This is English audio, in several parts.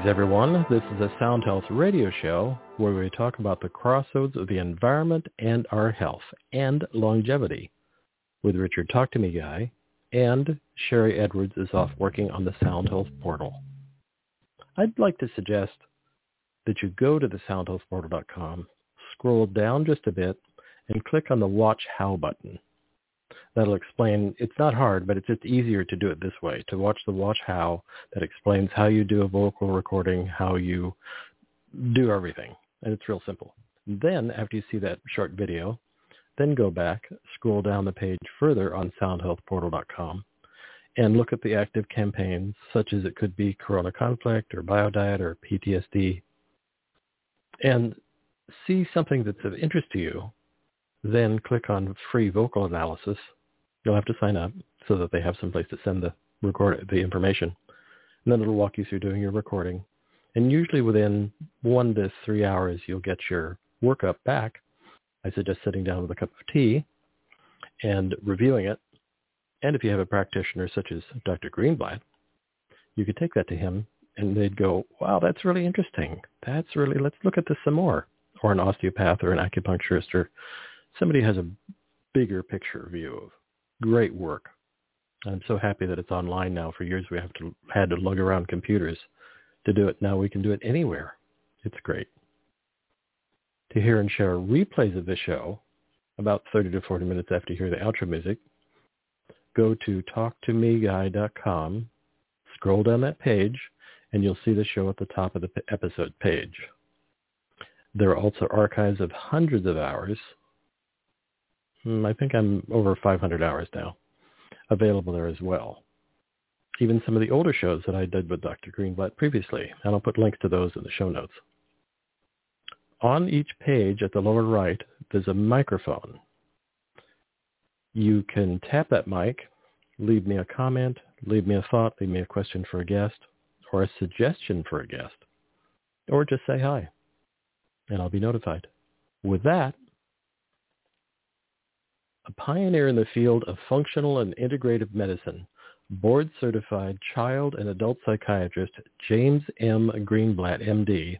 Greetings, everyone. This is a Sound Health radio show where we talk about the crossroads of the environment and our health and longevity with Richard Talk to Me Guy, and Sharry Edwards is off working on the Sound Health portal. I'd like to suggest that you go to the soundhealthportal.com, scroll down just a bit, and click on the Watch How button. That'll explain, it's not hard, but it's just easier to do it this way, to watch the Watch How that explains how you do a vocal recording, how you do everything. And it's real simple. Then, after you see that short video, then go back, scroll down the page further on soundhealthportal.com, and look at the active campaigns, such as it could be Corona Conflict or BioDiet or PTSD, and see something that's of interest to you. Then click on free vocal analysis. You'll have to sign up so that they have some place to send the record the information. And then it'll walk you through doing your recording. And usually within one to three hours, you'll get your workup back. I suggest sitting down with a cup of tea and reviewing it. And if you have a practitioner such as Dr. Greenblatt, you could take that to him and they'd go, wow, that's really interesting. That's really, let's look at this some more. Or an osteopath or an acupuncturist or somebody has a bigger picture view of great work. I'm so happy that it's online now. For years we have to had to lug around computers to do it. Now we can do it anywhere. It's great. To hear and share replays of the show, about 30 to 40 minutes after you hear the outro music, go to talktomeguy.com, scroll down that page, and you'll see the show at the top of the episode page. There are also archives of hundreds of hours. Hmm, I think I'm over 500 hours now, available there as well. Even some of the older shows that I did with Dr. Greenblatt previously, and I'll put links to those in the show notes. On each page at the lower right, there's a microphone. You can tap that mic, leave me a comment, leave me a thought, leave me a question for a guest, or a suggestion for a guest, or just say hi, and I'll be notified. With that, a pioneer in the field of functional and integrative medicine, board-certified child and adult psychiatrist James M. Greenblatt, MD,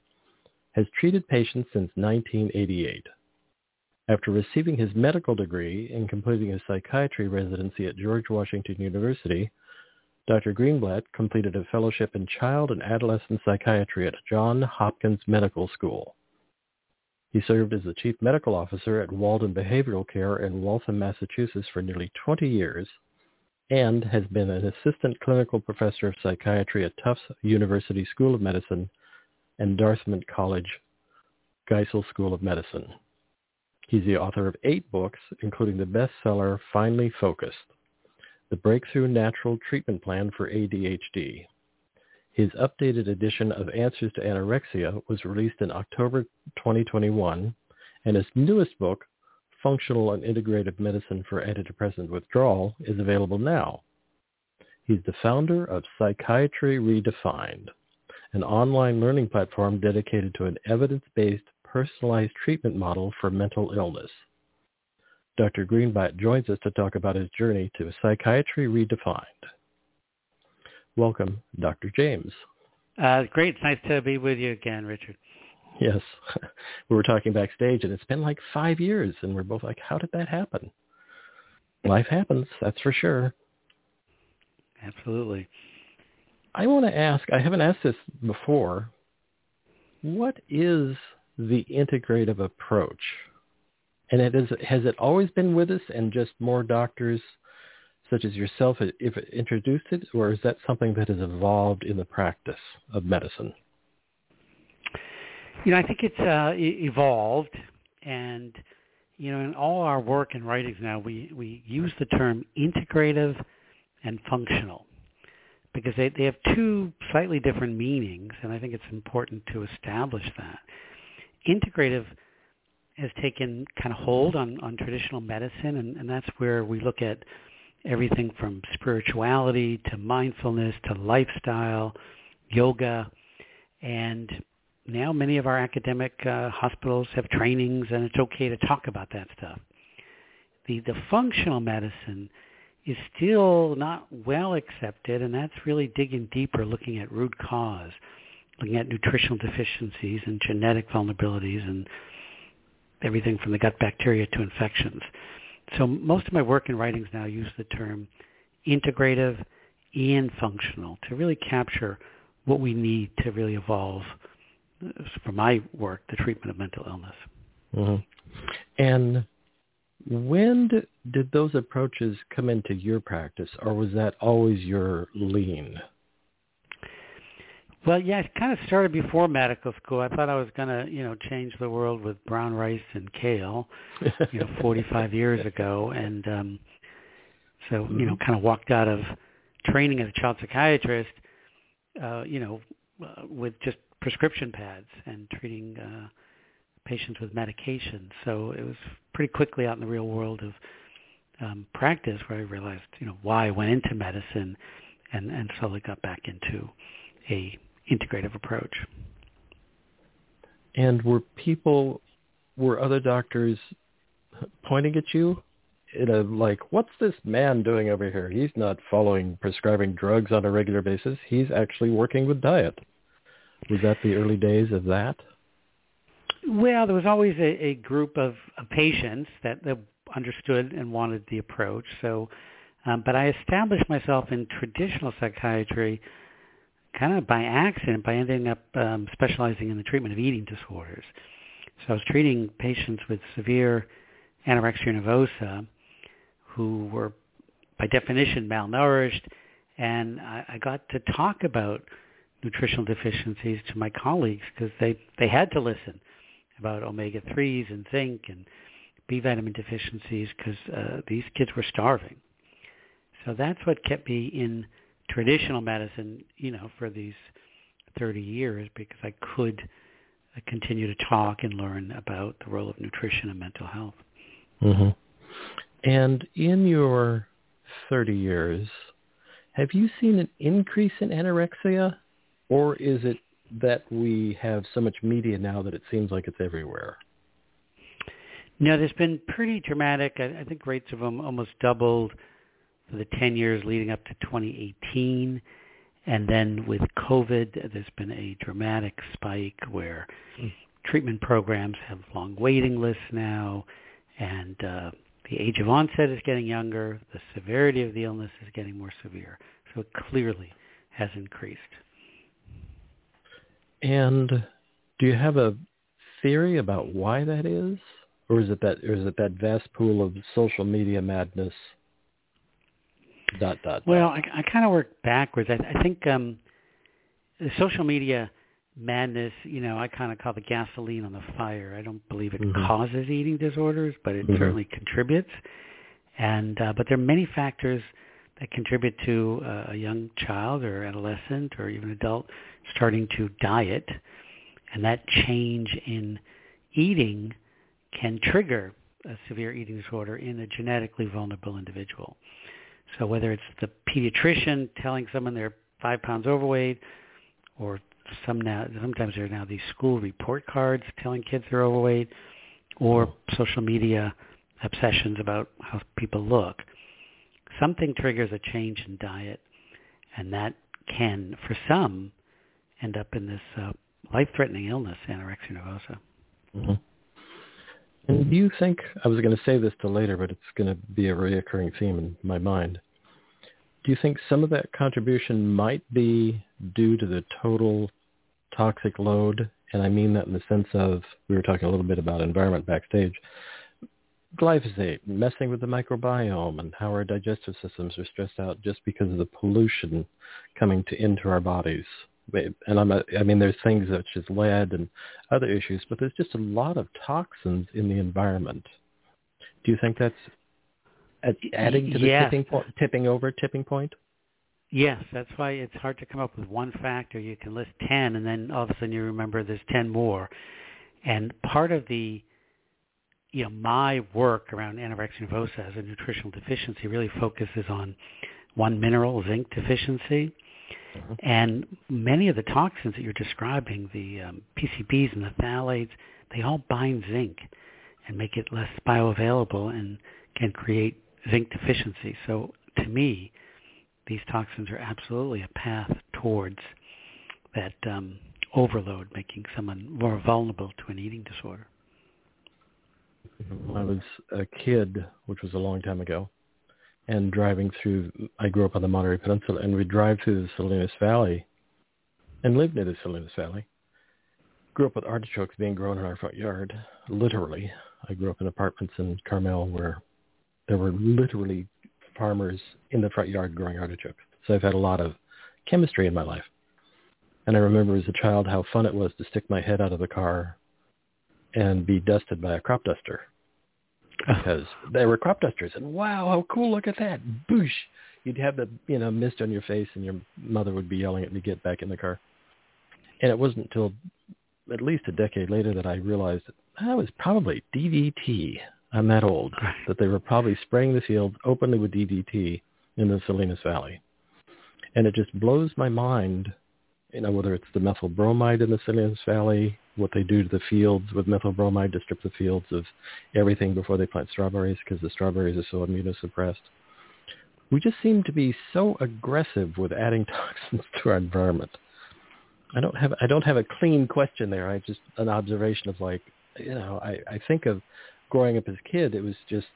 has treated patients since 1988. After receiving his medical degree and completing his psychiatry residency at George Washington University, Dr. Greenblatt completed a fellowship in child and adolescent psychiatry at Johns Hopkins Medical School. He served as the chief medical officer at Walden Behavioral Care in Waltham, Massachusetts for nearly 20 years and has been an assistant clinical professor of psychiatry at Tufts University School of Medicine and Dartmouth College Geisel School of Medicine. He's the author of eight books, including the bestseller Finally Focused, the Breakthrough Natural Treatment Plan for ADHD. His updated edition of Answers to Anorexia was released in October 2021, and his newest book, Functional and Integrative Medicine for Antidepressant Withdrawal, is available now. He's the founder of Psychiatry Redefined, an online learning platform dedicated to an evidence-based personalized treatment model for mental illness. Dr. Greenblatt joins us to talk about his journey to Psychiatry Redefined. Welcome, Dr. James. Uh, great. It's nice to be with you again, Richard. Yes. we were talking backstage, and it's been like five years, and we're both like, how did that happen? Life happens, that's for sure. Absolutely. I want to ask, I haven't asked this before, what is the integrative approach? And it is, has it always been with us and just more doctors such as yourself if it introduced it, or is that something that has evolved in the practice of medicine? You know, I think it's uh, evolved, and you know, in all our work and writings now, we we use the term integrative and functional because they they have two slightly different meanings, and I think it's important to establish that. Integrative has taken kind of hold on, on traditional medicine, and, and that's where we look at everything from spirituality to mindfulness to lifestyle, yoga, and now many of our academic uh, hospitals have trainings, and it's okay to talk about that stuff. The the functional medicine is still not well accepted, and that's really digging deeper, looking at root cause, looking at nutritional deficiencies and genetic vulnerabilities and everything from the gut bacteria to infections. So most of my work and writings now use the term integrative and functional to really capture what we need to really evolve, for my work, the treatment of mental illness. Mm-hmm. And when did those approaches come into your practice, or was that always your lean? Well, yeah, it kind of started before medical school. I thought I was going to, you know, change the world with brown rice and kale, you know, 45 years ago, and um, so you know, kind of walked out of training as a child psychiatrist, uh, you know, uh, with just prescription pads and treating uh, patients with medication. So it was pretty quickly out in the real world of um, practice where I realized, you know, why I went into medicine, and and slowly got back into a integrative approach. And were people, were other doctors pointing at you in a like, what's this man doing over here? He's not following prescribing drugs on a regular basis. He's actually working with diet. Was that the early days of that? Well, there was always a, a group of, of patients that, that understood and wanted the approach. So, um, but I established myself in traditional psychiatry kind of by accident by ending up um, specializing in the treatment of eating disorders. So I was treating patients with severe anorexia nervosa who were by definition malnourished and I, I got to talk about nutritional deficiencies to my colleagues because they, they had to listen about omega-3s and zinc and B vitamin deficiencies because uh, these kids were starving. So that's what kept me in traditional medicine, you know, for these 30 years because I could uh, continue to talk and learn about the role of nutrition and mental health. Mm-hmm. And in your 30 years, have you seen an increase in anorexia, or is it that we have so much media now that it seems like it's everywhere? No, there's been pretty dramatic. I, I think rates have almost doubled for the 10 years leading up to 2018. And then with COVID, there's been a dramatic spike where mm. treatment programs have long waiting lists now, and uh, the age of onset is getting younger. The severity of the illness is getting more severe. So it clearly has increased. And do you have a theory about why that is? Or is it that or is it that vast pool of social media madness dot dot. Well, I, I kind of work backwards. I, I think um, the social media madness, you know, I kind of call the gasoline on the fire. I don't believe it mm-hmm. causes eating disorders, but it mm-hmm. certainly contributes. And uh, but there are many factors that contribute to uh, a young child or adolescent or even adult starting to diet, and that change in eating can trigger a severe eating disorder in a genetically vulnerable individual. So whether it's the pediatrician telling someone they're five pounds overweight, or some now sometimes there are now these school report cards telling kids they're overweight, or social media obsessions about how people look. Something triggers a change in diet, and that can, for some, end up in this uh, life-threatening illness, anorexia nervosa. Mm-hmm. And do you think, I was going to say this to later, but it's going to be a reoccurring theme in my mind. Do you think some of that contribution might be due to the total toxic load? And I mean that in the sense of, we were talking a little bit about environment backstage, glyphosate messing with the microbiome and how our digestive systems are stressed out just because of the pollution coming to into our bodies and I'm a, I mean, there's things such as lead and other issues, but there's just a lot of toxins in the environment. Do you think that's adding to the yes. tipping point, tipping over tipping point? Yes, that's why it's hard to come up with one factor. You can list 10 and then all of a sudden you remember there's 10 more. And part of the, you know, my work around anorexia nervosa as a nutritional deficiency really focuses on one mineral, zinc deficiency. And many of the toxins that you're describing, the um, PCBs and the phthalates, they all bind zinc and make it less bioavailable and can create zinc deficiency. So to me, these toxins are absolutely a path towards that um, overload, making someone more vulnerable to an eating disorder. When I was a kid, which was a long time ago, and driving through, I grew up on the Monterey Peninsula, and we'd drive through the Salinas Valley and lived near the Salinas Valley. Grew up with artichokes being grown in our front yard, literally. I grew up in apartments in Carmel where there were literally farmers in the front yard growing artichokes. So I've had a lot of chemistry in my life. And I remember as a child how fun it was to stick my head out of the car and be dusted by a crop duster because they were crop dusters. And wow, how cool! Look at that! Boosh! You'd have the you know mist on your face, and your mother would be yelling at me, "Get back in the car!" And it wasn't until at least a decade later that I realized that, that was probably DDT. I'm that old that they were probably spraying the fields openly with DDT in the Salinas Valley, and it just blows my mind. You know whether it's the methyl bromide in the Salinas Valley what they do to the fields with methyl bromide to strip the fields of everything before they plant strawberries because the strawberries are so immunosuppressed. We just seem to be so aggressive with adding toxins to our environment. I don't have I don't have a clean question there. I just an observation of like you know I I think of growing up as a kid. It was just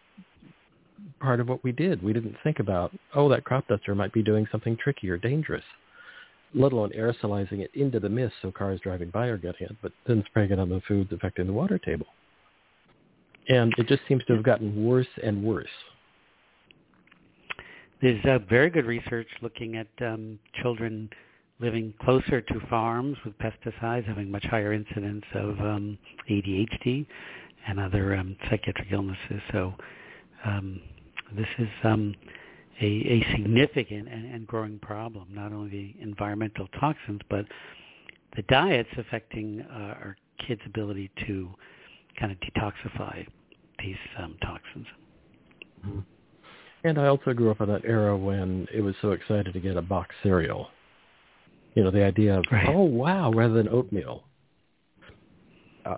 part of what we did. We didn't think about oh that crop duster might be doing something tricky or dangerous let alone aerosolizing it into the mist so cars driving by are getting it, but then spraying it on the foods affecting the water table. And it just seems to have gotten worse and worse. There's uh, very good research looking at um, children living closer to farms with pesticides having much higher incidence of um, ADHD and other um, psychiatric illnesses. So um, this is um, a, a significant and, and growing problem, not only the environmental toxins, but the diets affecting uh, our kids' ability to kind of detoxify these um, toxins. Mm-hmm. And I also grew up in that era when it was so excited to get a box cereal. You know, the idea of, right. oh, wow, rather than oatmeal.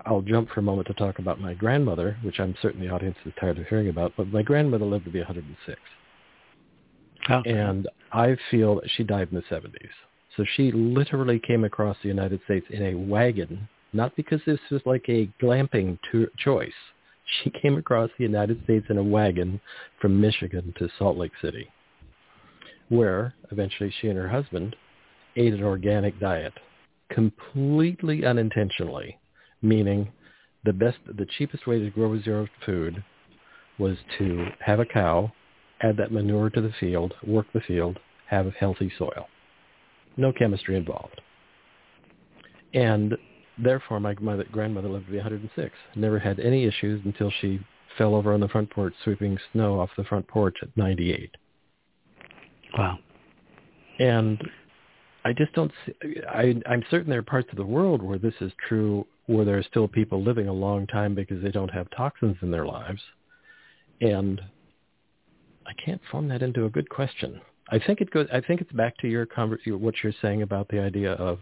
I'll jump for a moment to talk about my grandmother, which I'm certain the audience is tired of hearing about, but my grandmother lived to be 106. Okay. And I feel that she died in the 70s. So she literally came across the United States in a wagon, not because this was like a glamping to- choice. She came across the United States in a wagon from Michigan to Salt Lake City, where eventually she and her husband ate an organic diet, completely unintentionally, meaning the best, the cheapest way to grow zero food was to have a cow add that manure to the field, work the field, have healthy soil. No chemistry involved. And therefore, my mother, grandmother lived to be 106. Never had any issues until she fell over on the front porch sweeping snow off the front porch at 98. Wow. And I just don't see, I, I'm certain there are parts of the world where this is true, where there are still people living a long time because they don't have toxins in their lives. And I can't form that into a good question. I think it goes. I think it's back to your conver- what you're saying about the idea of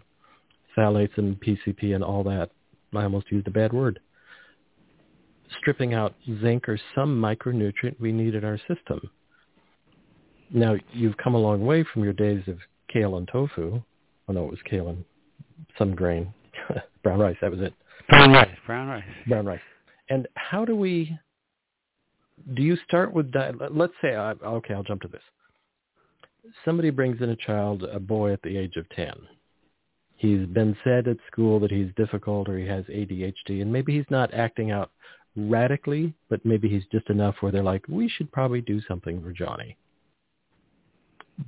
phthalates and PCP and all that. I almost used a bad word. Stripping out zinc or some micronutrient we need in our system. Now you've come a long way from your days of kale and tofu. Oh no, it was kale and some grain, brown rice. That was it. Brown rice. Brown rice. Brown rice. And how do we do you start with let's say I, okay i'll jump to this. Somebody brings in a child a boy at the age of 10 he's been said at school that he's difficult or he has adhd and maybe he's not acting out radically but maybe he's just enough where they're like we should probably do something for johnny.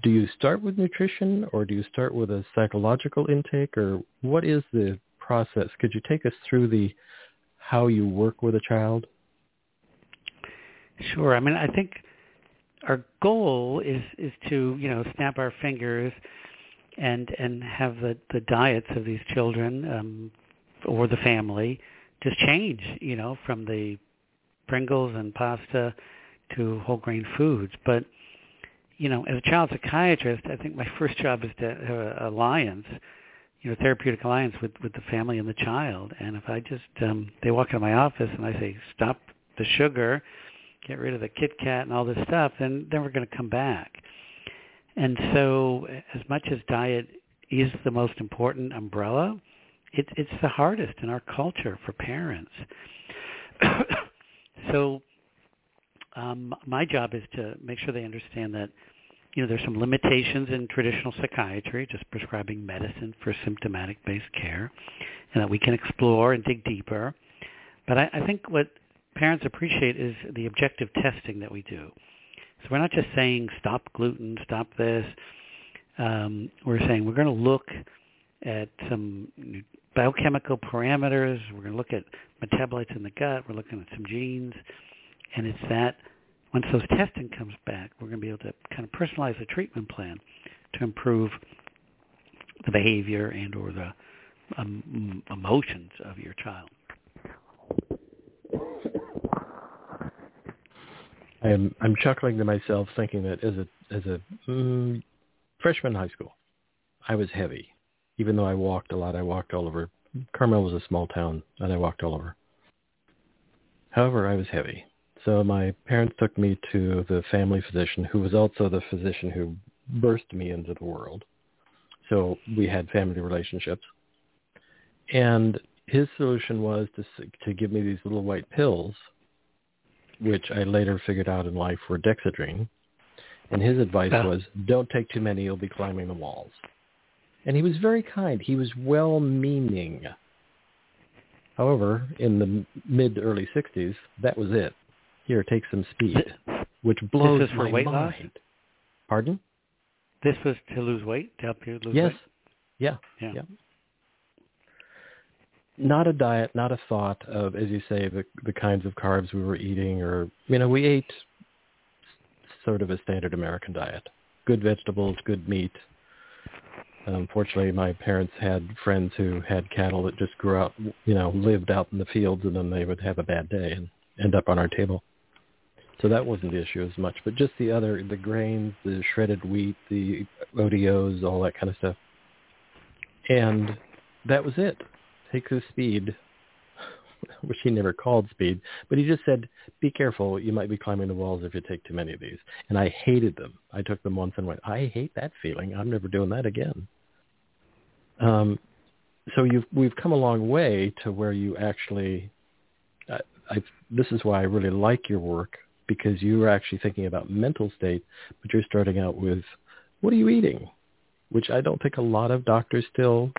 Do you start with nutrition or do you start with a psychological intake or what is the process? Could you take us through the how you work with a child Sure. I mean, I think our goal is is to you know snap our fingers and and have the the diets of these children um, or the family just change. You know, from the Pringles and pasta to whole grain foods. But you know, as a child psychiatrist, I think my first job is to have an alliance, you know, therapeutic alliance with with the family and the child. And if I just um, they walk into my office and I say stop the sugar get rid of the Kit Kat and all this stuff, then then we're going to come back. And so, as much as diet is the most important umbrella, it, it's the hardest in our culture for parents. so um, my job is to make sure they understand that you know there's some limitations in traditional psychiatry, just prescribing medicine for symptomatic-based care, and that we can explore and dig deeper. But I, I think what parents appreciate is the objective testing that we do. So we're not just saying stop gluten, stop this. Um, we're saying we're going to look at some biochemical parameters. We're going to look at metabolites in the gut. We're looking at some genes. And it's that once those testing comes back, we're going to be able to kind of personalize a treatment plan to improve the behavior and or the um, emotions of your child. I'm I'm chuckling to myself, thinking that as a as a mm, freshman in high school, I was heavy, even though I walked a lot. I walked all over. Carmel was a small town, and I walked all over. However, I was heavy, so my parents took me to the family physician, who was also the physician who birthed me into the world. So we had family relationships, and his solution was to to give me these little white pills which I later figured out in life were Dexedrine. And his advice uh. was, don't take too many, you'll be climbing the walls. And he was very kind. He was well-meaning. However, in the mid-early 60s, that was it. Here, take some speed, which blows this is for my weight mind. Loss? Pardon? This was to lose weight, to help you lose yes. weight? Yeah. Yeah. yeah not a diet, not a thought of, as you say, the the kinds of carbs we were eating, or you know, we ate sort of a standard American diet: good vegetables, good meat. Um, Unfortunately, my parents had friends who had cattle that just grew out, you know, lived out in the fields, and then they would have a bad day and end up on our table. So that wasn't the issue as much, but just the other, the grains, the shredded wheat, the ODOs, all that kind of stuff. And that was it take the speed, which he never called speed, but he just said, be careful, you might be climbing the walls if you take too many of these. And I hated them. I took them once and went, I hate that feeling. I'm never doing that again. Um, so you've, we've come a long way to where you actually, I, I, this is why I really like your work, because you're actually thinking about mental state, but you're starting out with, what are you eating? Which I don't think a lot of doctors still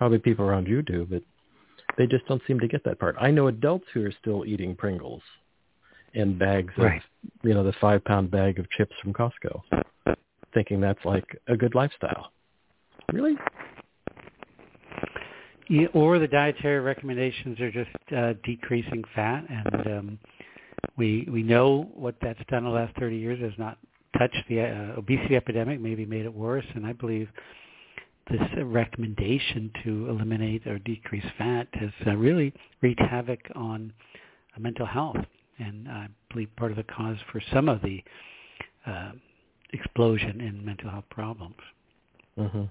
Probably people around you do, but they just don't seem to get that part. I know adults who are still eating Pringles and bags right. of, you know, the five pound bag of chips from Costco, thinking that's like a good lifestyle. Really? Yeah, or the dietary recommendations are just uh, decreasing fat, and um, we we know what that's done the last 30 years has not touched the uh, obesity epidemic, maybe made it worse, and I believe this recommendation to eliminate or decrease fat has uh, really wreaked havoc on uh, mental health, and I believe part of the cause for some of the uh, explosion in mental health problems. Mm-hmm.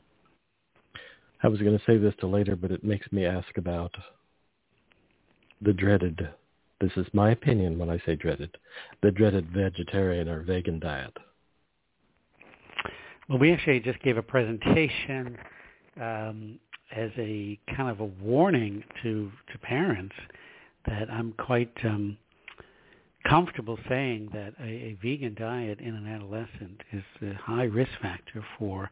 I was going to save this to later, but it makes me ask about the dreaded, this is my opinion when I say dreaded, the dreaded vegetarian or vegan diet. Well, we actually just gave a presentation um, as a kind of a warning to to parents that I'm quite um, comfortable saying that a, a vegan diet in an adolescent is a high risk factor for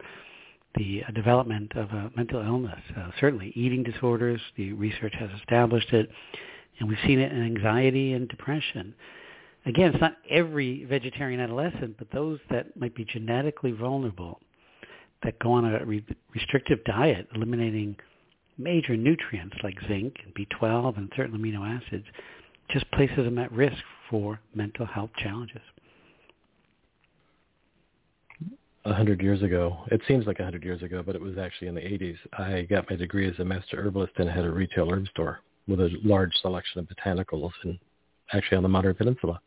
the uh, development of a mental illness. Uh, certainly, eating disorders. The research has established it, and we've seen it in anxiety and depression again, it's not every vegetarian adolescent, but those that might be genetically vulnerable that go on a re- restrictive diet, eliminating major nutrients like zinc and B12 and certain amino acids, just places them at risk for mental health challenges. A hundred years ago, it seems like a hundred years ago, but it was actually in the 80s. I got my degree as a master herbalist and had a retail herb store with a large selection of botanicals and actually on the Monterey Peninsula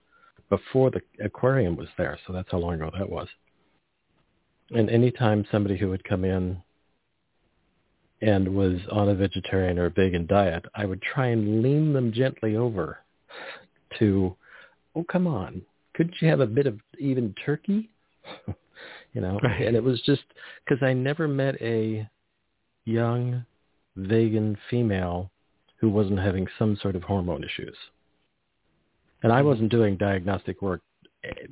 before the aquarium was there. So that's how long ago that was. And anytime somebody who would come in and was on a vegetarian or a vegan diet, I would try and lean them gently over to, oh, come on, couldn't you have a bit of even turkey? you know, right. and it was just because I never met a young vegan female who wasn't having some sort of hormone issues. And I wasn't doing diagnostic work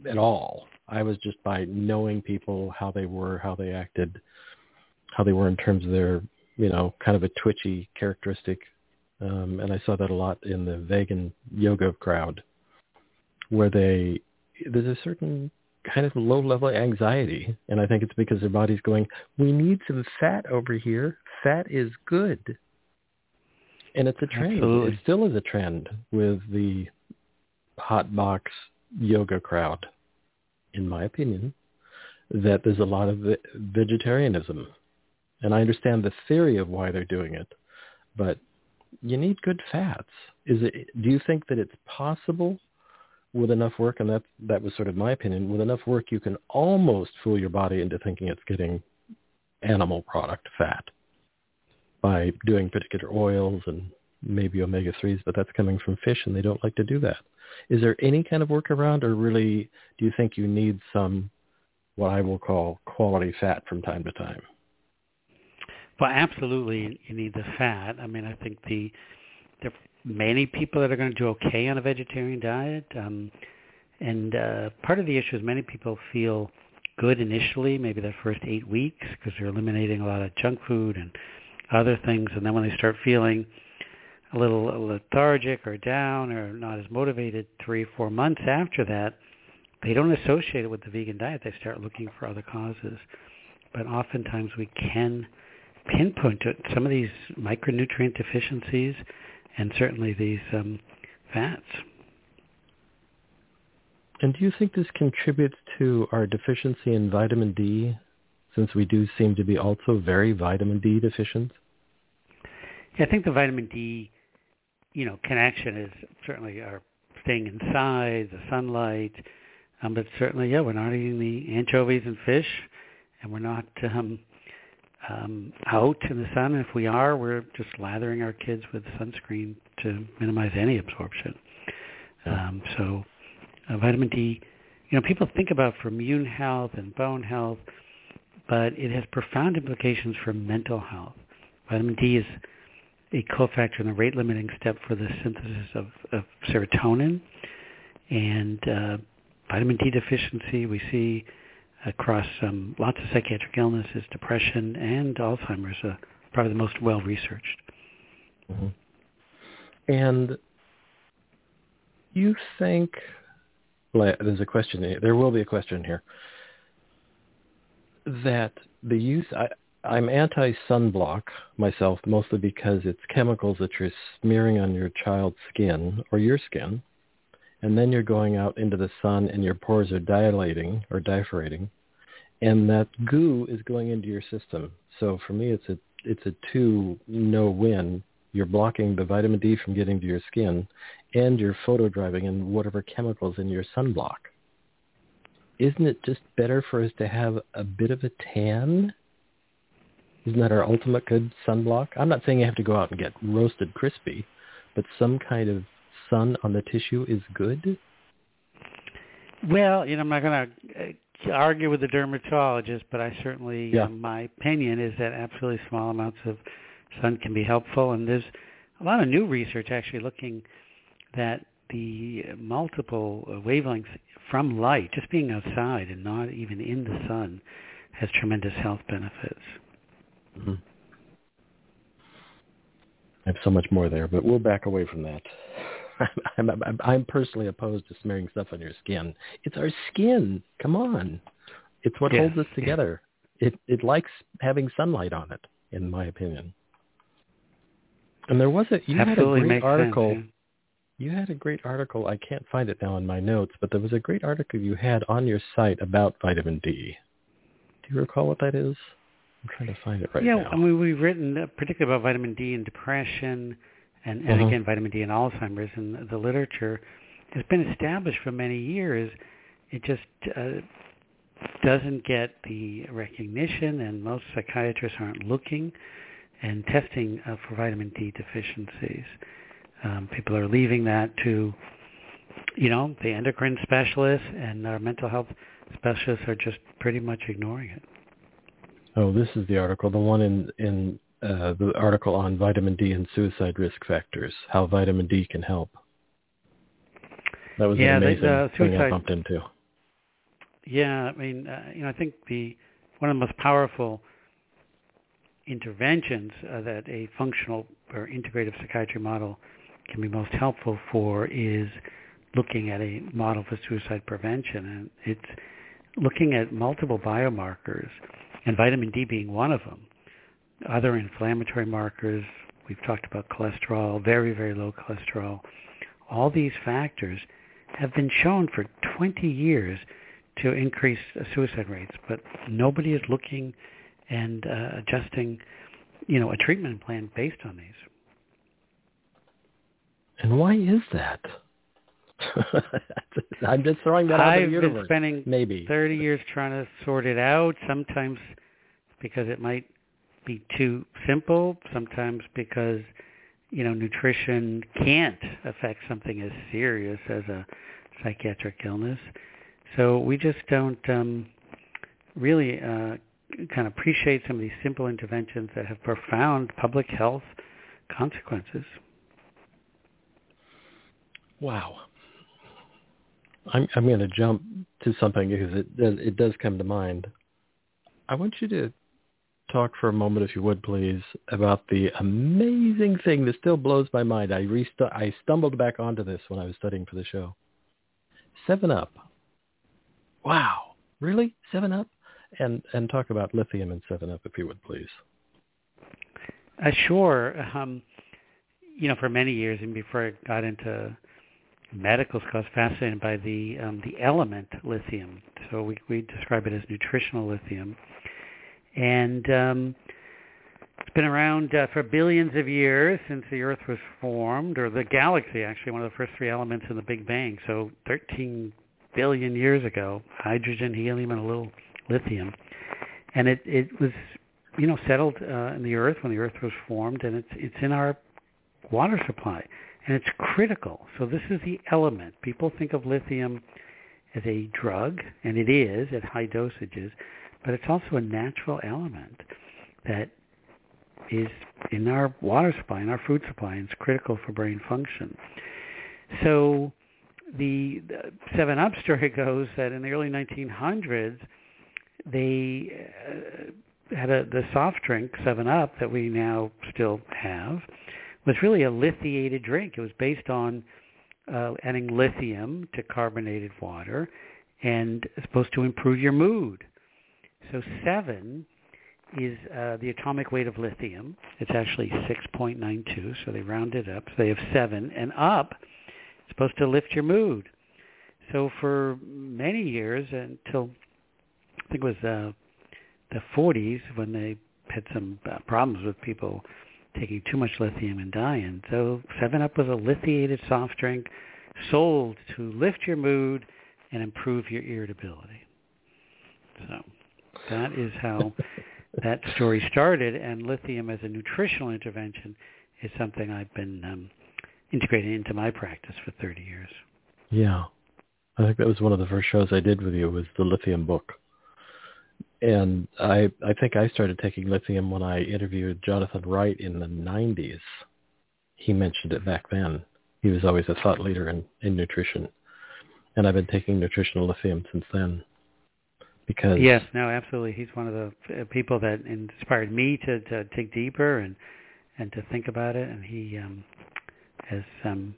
at all. I was just by knowing people, how they were, how they acted, how they were in terms of their, you know, kind of a twitchy characteristic. Um, and I saw that a lot in the vegan yoga crowd, where they there's a certain kind of low level anxiety, and I think it's because their body's going, we need some fat over here. Fat is good, and it's a trend. Absolutely. It still is a trend with the hot box yoga crowd, in my opinion, that there's a lot of vegetarianism. And I understand the theory of why they're doing it, but you need good fats. Is it do you think that it's possible with enough work and that that was sort of my opinion, with enough work you can almost fool your body into thinking it's getting animal product fat by doing particular oils and maybe omega 3s, but that's coming from fish and they don't like to do that. Is there any kind of workaround or really do you think you need some what I will call quality fat from time to time? Well, absolutely, you need the fat. I mean, I think the there are many people that are going to do okay on a vegetarian diet, um, and uh, part of the issue is many people feel good initially, maybe their first eight weeks, because they're eliminating a lot of junk food and other things, and then when they start feeling a little lethargic or down or not as motivated three four months after that, they don't associate it with the vegan diet. They start looking for other causes. But oftentimes we can pinpoint to some of these micronutrient deficiencies and certainly these um, fats. And do you think this contributes to our deficiency in vitamin D, since we do seem to be also very vitamin D deficient? Yeah, I think the vitamin D, you know, connection is certainly our staying inside, the sunlight, um, but certainly, yeah, we're not eating the anchovies and fish, and we're not um, um, out in the sun. If we are, we're just lathering our kids with sunscreen to minimize any absorption. Um, so, uh, vitamin D, you know, people think about for immune health and bone health, but it has profound implications for mental health. Vitamin D is a cofactor in the rate limiting step for the synthesis of, of serotonin. And uh, vitamin D deficiency we see across um, lots of psychiatric illnesses, depression, and Alzheimer's, uh, probably the most well-researched. Mm-hmm. And you think, well, there's a question, there will be a question here, that the use, I, I'm anti-sunblock myself mostly because it's chemicals that you're smearing on your child's skin or your skin, and then you're going out into the sun and your pores are dilating or diaphorating, and that goo is going into your system. So for me, it's a it's a two no win. You're blocking the vitamin D from getting to your skin, and you're photo driving in whatever chemicals in your sunblock. Isn't it just better for us to have a bit of a tan? Isn't that our ultimate good sunblock? I'm not saying you have to go out and get roasted crispy, but some kind of sun on the tissue is good. Well, you know, I'm not going to argue with the dermatologist, but I certainly, Yeah. uh, my opinion is that absolutely small amounts of sun can be helpful. And there's a lot of new research actually looking that the multiple uh, wavelengths from light, just being outside and not even in the sun, has tremendous health benefits. Mm-hmm. I have so much more there, but we'll back away from that. I'm, I'm, I'm personally opposed to smearing stuff on your skin. It's our skin. Come on. It's what Yeah. holds us together. It it likes having sunlight on it, in my opinion. And there was a you absolutely had a great article. sense. You had a great article. I can't find it now in my notes, but there was a great article you had on your site about vitamin D. Do you recall what that is? I'm trying to find it right yeah, now. I mean, we've written particularly about vitamin D and depression, and, and Mhm. again, vitamin D and Alzheimer's, and the literature has been established for many years. It just uh, doesn't get the recognition, and most psychiatrists aren't looking and testing uh, for vitamin D deficiencies. Um, people are leaving that to, you know, the endocrine specialists and our mental health specialists are just pretty much ignoring it. Oh, this is the article, the one in in uh, the article on vitamin D and suicide risk factors, how vitamin D can help. That was yeah, an amazing the, uh, thing I bumped into. Yeah, I mean, uh, you know, I think the one of the most powerful interventions uh, that a functional or integrative psychiatry model can be most helpful for is looking at a model for suicide prevention, and it's looking at multiple biomarkers, and vitamin D being one of them. Other inflammatory markers, we've talked about cholesterol, very, very low cholesterol. All these factors have been shown for 20 years to increase suicide rates, but nobody is looking and uh, adjusting, you know, a treatment plan based on these. And why is that? I'm just throwing that out I've of the been universe. spending Maybe. 30 years trying to sort it out, sometimes because it might be too simple, sometimes because, you know, nutrition can't affect something as serious as a psychiatric illness. So we just don't um, really uh, kind of appreciate some of these simple interventions that have profound public health consequences. Wow. I'm I'm going to jump to something because it does it does come to mind. I want you to talk for a moment, if you would, please, about the amazing thing that still blows my mind. I rest- I stumbled back onto this when I was studying for the show. Seven Up. Wow, really? Seven Up? And and talk about lithium and Seven Up, if you would, please. Uh, sure. Um, you know, for many years, and before I got into medical was fascinated by the um, the element lithium. So we we describe it as nutritional lithium, and um, it's been around uh, for billions of years since the Earth was formed, or the galaxy actually, one of the first three elements in the Big Bang. So 13 billion years ago, hydrogen, helium, and a little lithium, and it it was you know settled uh, in the Earth when the Earth was formed, and it's it's in our water supply, and it's critical. So this is the element. People think of lithium as a drug, and it is at high dosages, but it's also a natural element that is in our water supply, in our food supply, and it's critical for brain function. So the, the Seven Up story goes that in the early 1900s, they uh, had a the soft drink Seven Up that we now still have was really a lithiated drink. It was based on uh, adding lithium to carbonated water, and it's supposed to improve your mood. So seven is uh, the atomic weight of lithium. It's actually 6.92, so they round it up. So they have seven, and up is supposed to lift your mood. So for many years, until I think it was uh, the 40s, when they had some uh, problems with people taking too much lithium and dying. So 7-Up was a lithiated soft drink sold to lift your mood and improve your irritability. So that is how that story started, and lithium as a nutritional intervention is something I've been um, integrating into my practice for 30 years. Yeah. I think that was one of the first shows I did with you was the lithium book. And I I think I started taking lithium when I interviewed Jonathan Wright in the 90s. He mentioned it back then. He was always a thought leader in, in nutrition. And I've been taking nutritional lithium since then. Because Yes, no, absolutely. He's one of the uh, people that inspired me to, to dig deeper and and to think about it. And he um, has um,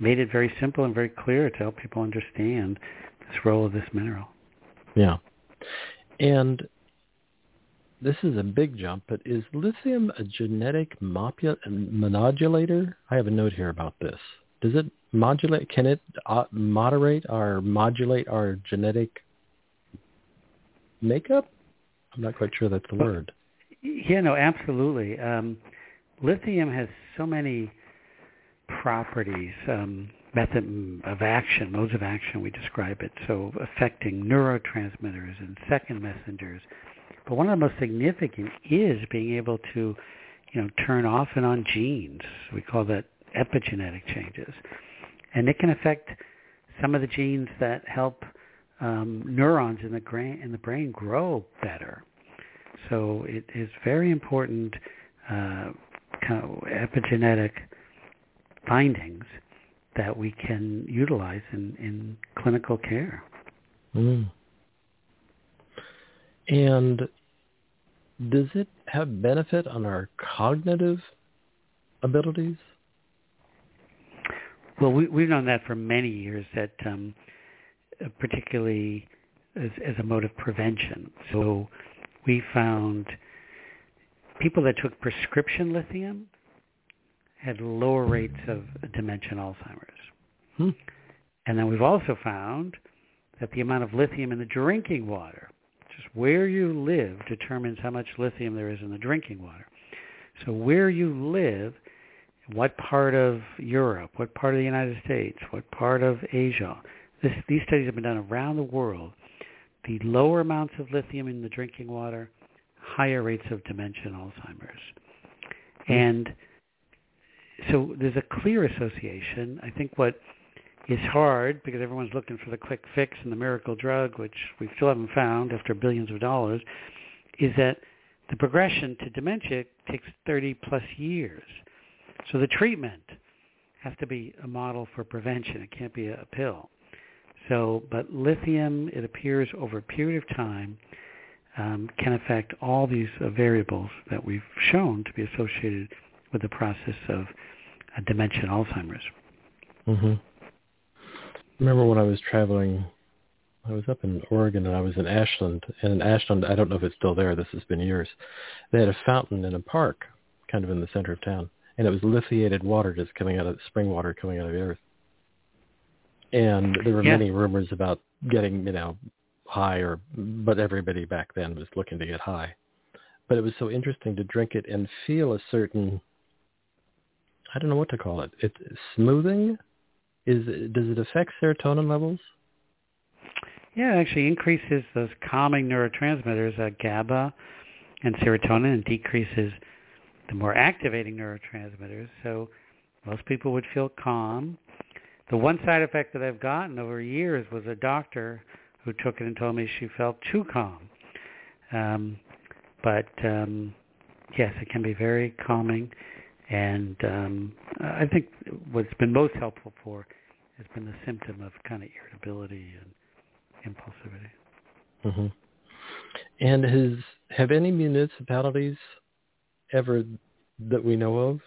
made it very simple and very clear to help people understand this role of this mineral. Yeah. And this is a big jump, but is lithium a genetic modulator? I have a note here about this. Does it modulate? Can it uh, moderate or modulate our genetic makeup? I'm not quite sure that's the word. Yeah, no, absolutely. Um, lithium has so many properties, um, method of action, modes of action, we describe it, so affecting neurotransmitters and second messengers. But one of the most significant is being able to, you know, turn off and on genes. We call that epigenetic changes. And it can affect some of the genes that help um, neurons in the, gra- in the brain grow better. So it is very important uh, kind of epigenetic findings that we can utilize in, in clinical care. Mm. And does it have benefit on our cognitive abilities? Well, we, we've known that for many years that um, particularly as, as a mode of prevention. So we found people that took prescription lithium had lower rates of dementia and Alzheimer's. Hmm. And then we've also found that the amount of lithium in the drinking water, just where you live, determines how much lithium there is in the drinking water. So where you live, what part of Europe, what part of the United States, what part of Asia, this, these studies have been done around the world. The lower amounts of lithium in the drinking water, higher rates of dementia and Alzheimer's. And so there's a clear association. I think what is hard because everyone's looking for the quick fix and the miracle drug, which we still haven't found after billions of dollars, is that the progression to dementia takes 30 plus years. So the treatment has to be a model for prevention. It can't be a pill. So, but lithium, it appears over a period of time, um, can affect all these uh, variables that we've shown to be associated with the process of dementia and Alzheimer's. Mm-hmm. Remember when I was traveling, I was up in Oregon and I was in Ashland. And in Ashland, I don't know if it's still there. This has been years. They had a fountain in a park, kind of in the center of town, and it was lithiated water just coming out of spring water coming out of the earth. And there were Yeah. many rumors about getting, you know, high or, but everybody back then was looking to get high. But it was so interesting to drink it and feel a certain, I don't know what to call it. It's smoothing. Is does it affect serotonin levels? Yeah, it actually increases those calming neurotransmitters, uh, GABA and serotonin, and decreases the more activating neurotransmitters. So most people would feel calm. The one side effect that I've gotten over years was a doctor who took it and told me she felt too calm. Um, but um, yes, it can be very calming. And um, I think what's been most helpful for has been the symptom of kind of irritability and impulsivity. Mm-hmm. And has have any municipalities ever that we know of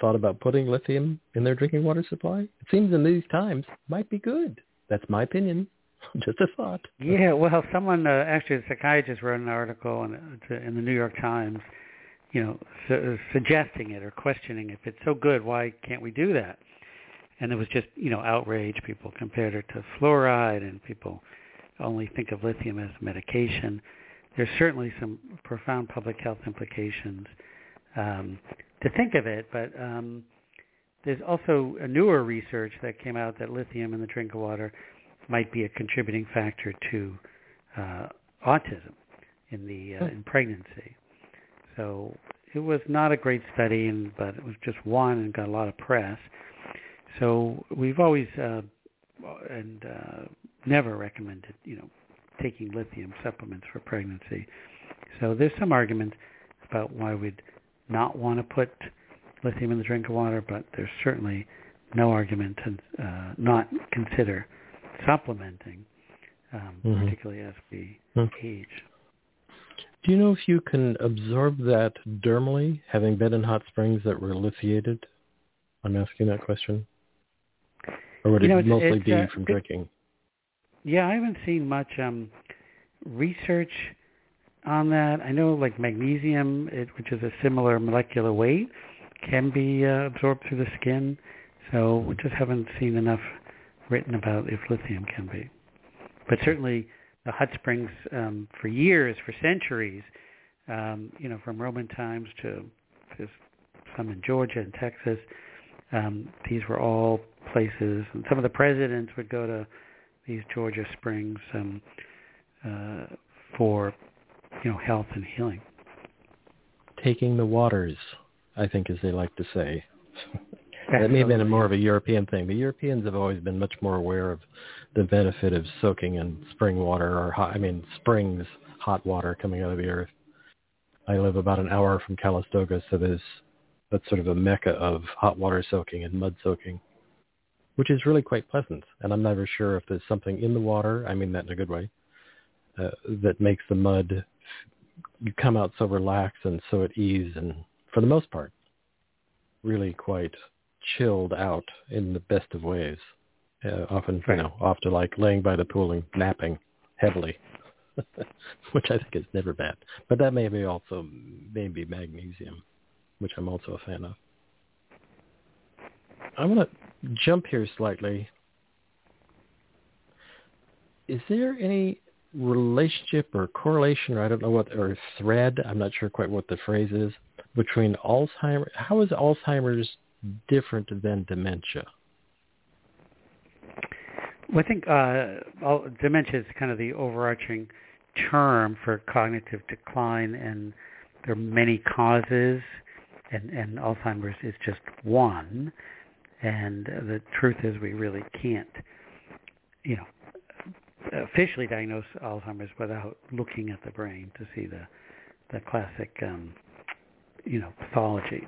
thought about putting lithium in their drinking water supply? It seems in these times might be good. That's my opinion. Just a thought. Yeah, well, someone uh, actually a psychiatrist wrote an article in, uh, in the New York Times, you know, su- suggesting it or questioning if it's so good, why can't we do that? And there was just you know outrage. People compared it to fluoride, and people only think of lithium as medication. There's certainly some profound public health implications um, to think of it, but um, there's also a newer research that came out that lithium in the drinking water might be a contributing factor to uh, autism in the uh, in pregnancy. So it was not a great study, and but it was just one and got a lot of press. So we've always uh, and uh, never recommended, you know, taking lithium supplements for pregnancy. So there's some arguments about why we'd not want to put lithium in the drink of water, but there's certainly no argument to uh, not consider supplementing, um, Mhm. particularly as we Hmm. age. Do you know if you can absorb that dermally, having been in hot springs that were lithiated? I'm asking that question. Or would You know, it's- mostly it's, be uh, from good- drinking? Yeah, I haven't seen much um, research on that. I know like magnesium, it, which is a similar molecular weight, can be uh, absorbed through the skin. So we just haven't seen enough written about if lithium can be. But certainly the hot springs um, for years, for centuries, um, you know, from Roman times to there's some in Georgia and Texas, um, these were all places, and some of the presidents would go to these Georgia springs um, uh, for you know health and healing. Taking the waters, I think, as they like to say. That may have been a more of a European thing. The Europeans have always been much more aware of the benefit of soaking in spring water or hot, I mean springs, hot water coming out of the earth. I live about an hour from Calistoga, so there's that's sort of a mecca of hot water soaking and mud soaking, which is really quite pleasant. And I'm never sure if there's something in the water, I mean that in a good way, uh, that makes the mud you come out so relaxed and so at ease and for the most part really quite chilled out in the best of ways. Uh, often, you know, off to like laying by the pool and napping heavily, which I think is never bad. But that may be also maybe magnesium, which I'm also a fan of. I want to jump here slightly. Is there any relationship or correlation, or I don't know what, or thread, I'm not sure quite what the phrase is, between Alzheimer's, how is Alzheimer's different than dementia? Well, I think uh, dementia is kind of the overarching term for cognitive decline, and there are many causes, and, and Alzheimer's is just one. And the truth is, we really can't, you know, officially diagnose Alzheimer's without looking at the brain to see the the classic um, you know pathology.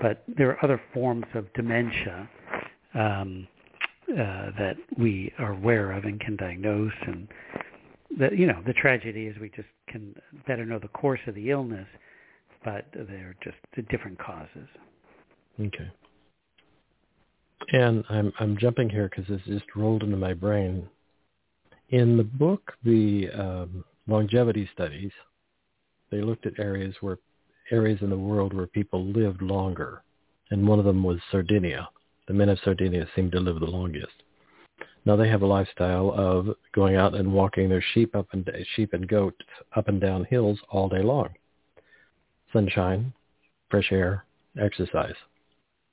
But there are other forms of dementia um, uh, that we are aware of and can diagnose, and the you know the tragedy is we just can better know the course of the illness, but they're just different causes. Okay. And I'm I'm jumping here because this just rolled into my brain in the book, the um, longevity studies, they looked at areas where areas in the world where people lived longer, and one of them was Sardinia. The men of Sardinia seemed to live the longest. Now they have a lifestyle of going out and walking their sheep up and sheep and goats up and down hills all day long. Sunshine, fresh air, exercise.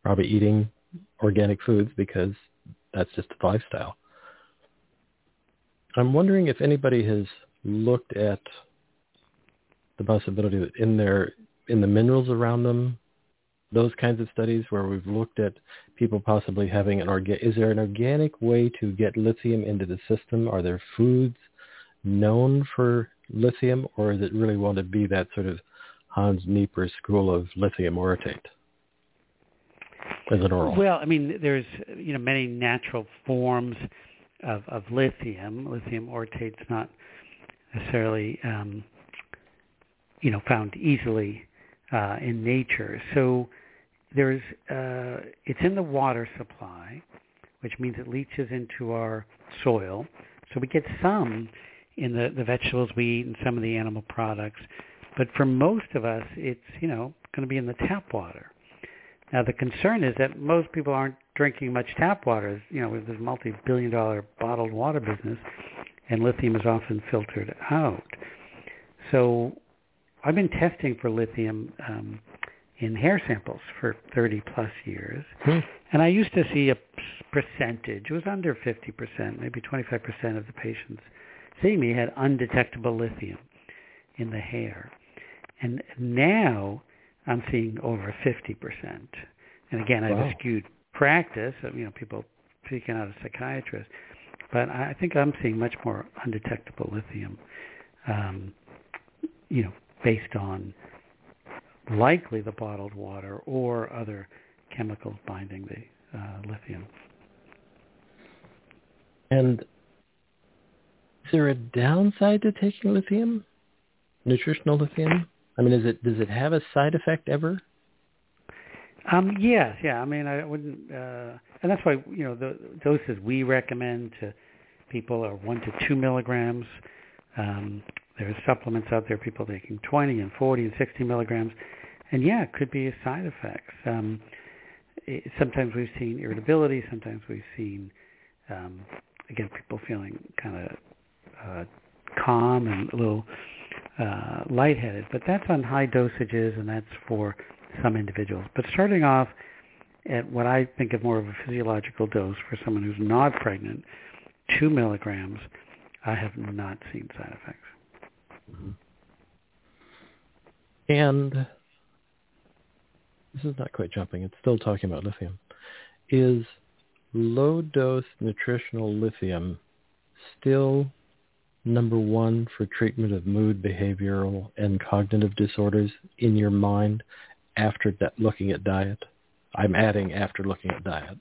Probably eating organic foods because that's just the lifestyle. I'm wondering if anybody has looked at the possibility that in their in the minerals around them, those kinds of studies where we've looked at people possibly having an organ is there an organic way to get lithium into the system? Are there foods known for lithium or is it really want to be that sort of Hans Nieper school of lithium orotate? As an oral. Well, I mean, there's you know many natural forms of, of lithium. Lithium orotate's not necessarily um, you know found easily uh, in nature. So there's uh, it's in the water supply, which means it leaches into our soil. So we get some in the, the vegetables we eat and some of the animal products. But for most of us, it's you know going to be in the tap water. Now the concern is that most people aren't drinking much tap water. You know, there's a multi-billion dollar bottled water business, and lithium is often filtered out. So I've been testing for lithium um, in hair samples for 30 plus years, hmm. and I used to see a percentage. It was under 50%, maybe 25% of the patients seeing me had undetectable lithium in the hair. And now I'm seeing over 50%. And again, wow. I have a skewed practice, you know, people speaking out as psychiatrists, but I think I'm seeing much more undetectable lithium, um, you know, based on likely the bottled water or other chemicals binding the uh, lithium. And is there a downside to taking lithium, nutritional lithium? I mean, is it does it have a side effect ever? Um, yes, yeah. I mean, I wouldn't, uh, and that's why you know the doses we recommend to people are one to two milligrams. Um, there are supplements out there, people taking 20 and 40 and 60 milligrams, and yeah, it could be side effects. Um, it, sometimes we've seen irritability. Sometimes we've seen, um, again, people feeling kind of uh, calm and a little uh, lightheaded. But that's on high dosages, and that's for some individuals. But starting off at what I think of more of a physiological dose for someone who's not pregnant, two milligrams, I have not seen side effects. Mm-hmm. And this is not quite jumping. It's still talking about lithium. Is low dose nutritional lithium still number one for treatment of mood, behavioral, and cognitive disorders in your mind after looking at diet? I'm adding after looking at diet.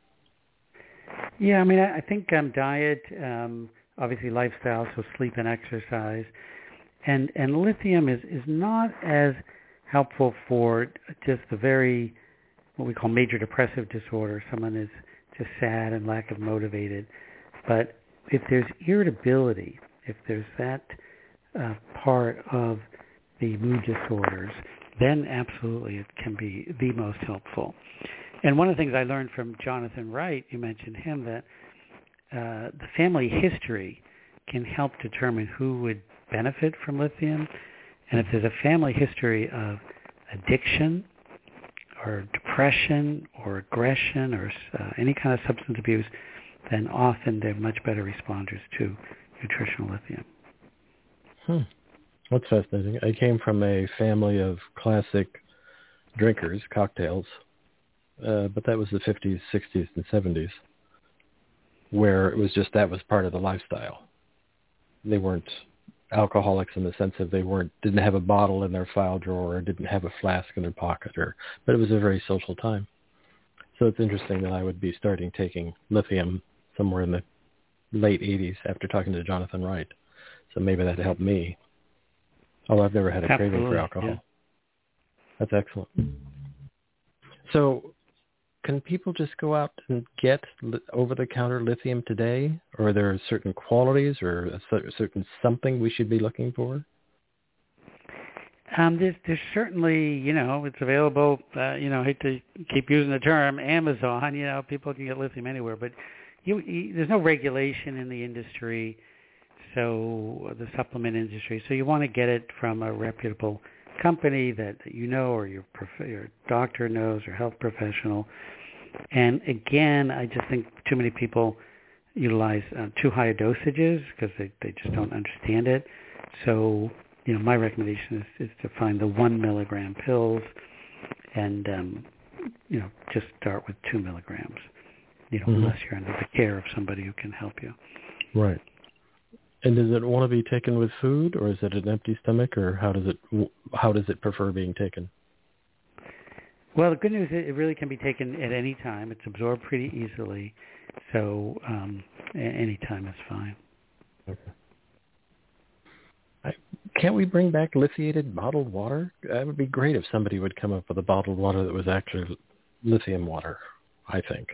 Yeah, I mean, I think um, diet, um, obviously lifestyle, so sleep and exercise, and and lithium is is not as helpful for just the very what we call major depressive disorder. Someone is just sad and lack of motivated, but if there's irritability, if there's that uh, part of the mood disorders, then absolutely it can be the most helpful. And one of the things I learned from Jonathan Wright, you mentioned him, that uh, the family history can help determine who would benefit from lithium. And if there's a family history of addiction or depression or aggression or uh, any kind of substance abuse, then often they're much better responders to nutritional lithium. Hmm. That's fascinating. I came from a family of classic drinkers, cocktails, uh, but that was the 50s, 60s, and 70s, where it was just that was part of the lifestyle. They weren't alcoholics in the sense of they weren't didn't have a bottle in their file drawer or didn't have a flask in their pocket, or but it was a very social time. So it's interesting that I would be starting taking lithium somewhere in the late 80s after talking to Jonathan Wright. So maybe that helped me. Although I've never had a Absolutely, craving for alcohol. Yeah. That's excellent. So can people just go out and get li- over-the-counter lithium today, or are there certain qualities or a certain something we should be looking for? Um, there's, there's certainly, you know, it's available. Uh, you know, I hate to keep using the term Amazon. You know, people can get lithium anywhere, but you, you, there's no regulation in the industry, so the supplement industry. So you want to get it from a reputable company that, that you know, or your prof- your doctor knows, or health professional. And again, I just think too many people utilize uh, too high dosages because they, they just don't understand it. So, you know, my recommendation is, is to find the one milligram pills and, um, you know, just start with two milligrams, you know, Mhm. unless you're under the care of somebody who can help you. Right. And does it want to be taken with food, or is it an empty stomach, or how does it how does it prefer being taken? Well, the good news is it really can be taken at any time. It's absorbed pretty easily, so um, any time is fine. Okay. I, can't we bring back lithiated bottled water? That would be great if somebody would come up with a bottled water that was actually lithium water. I think,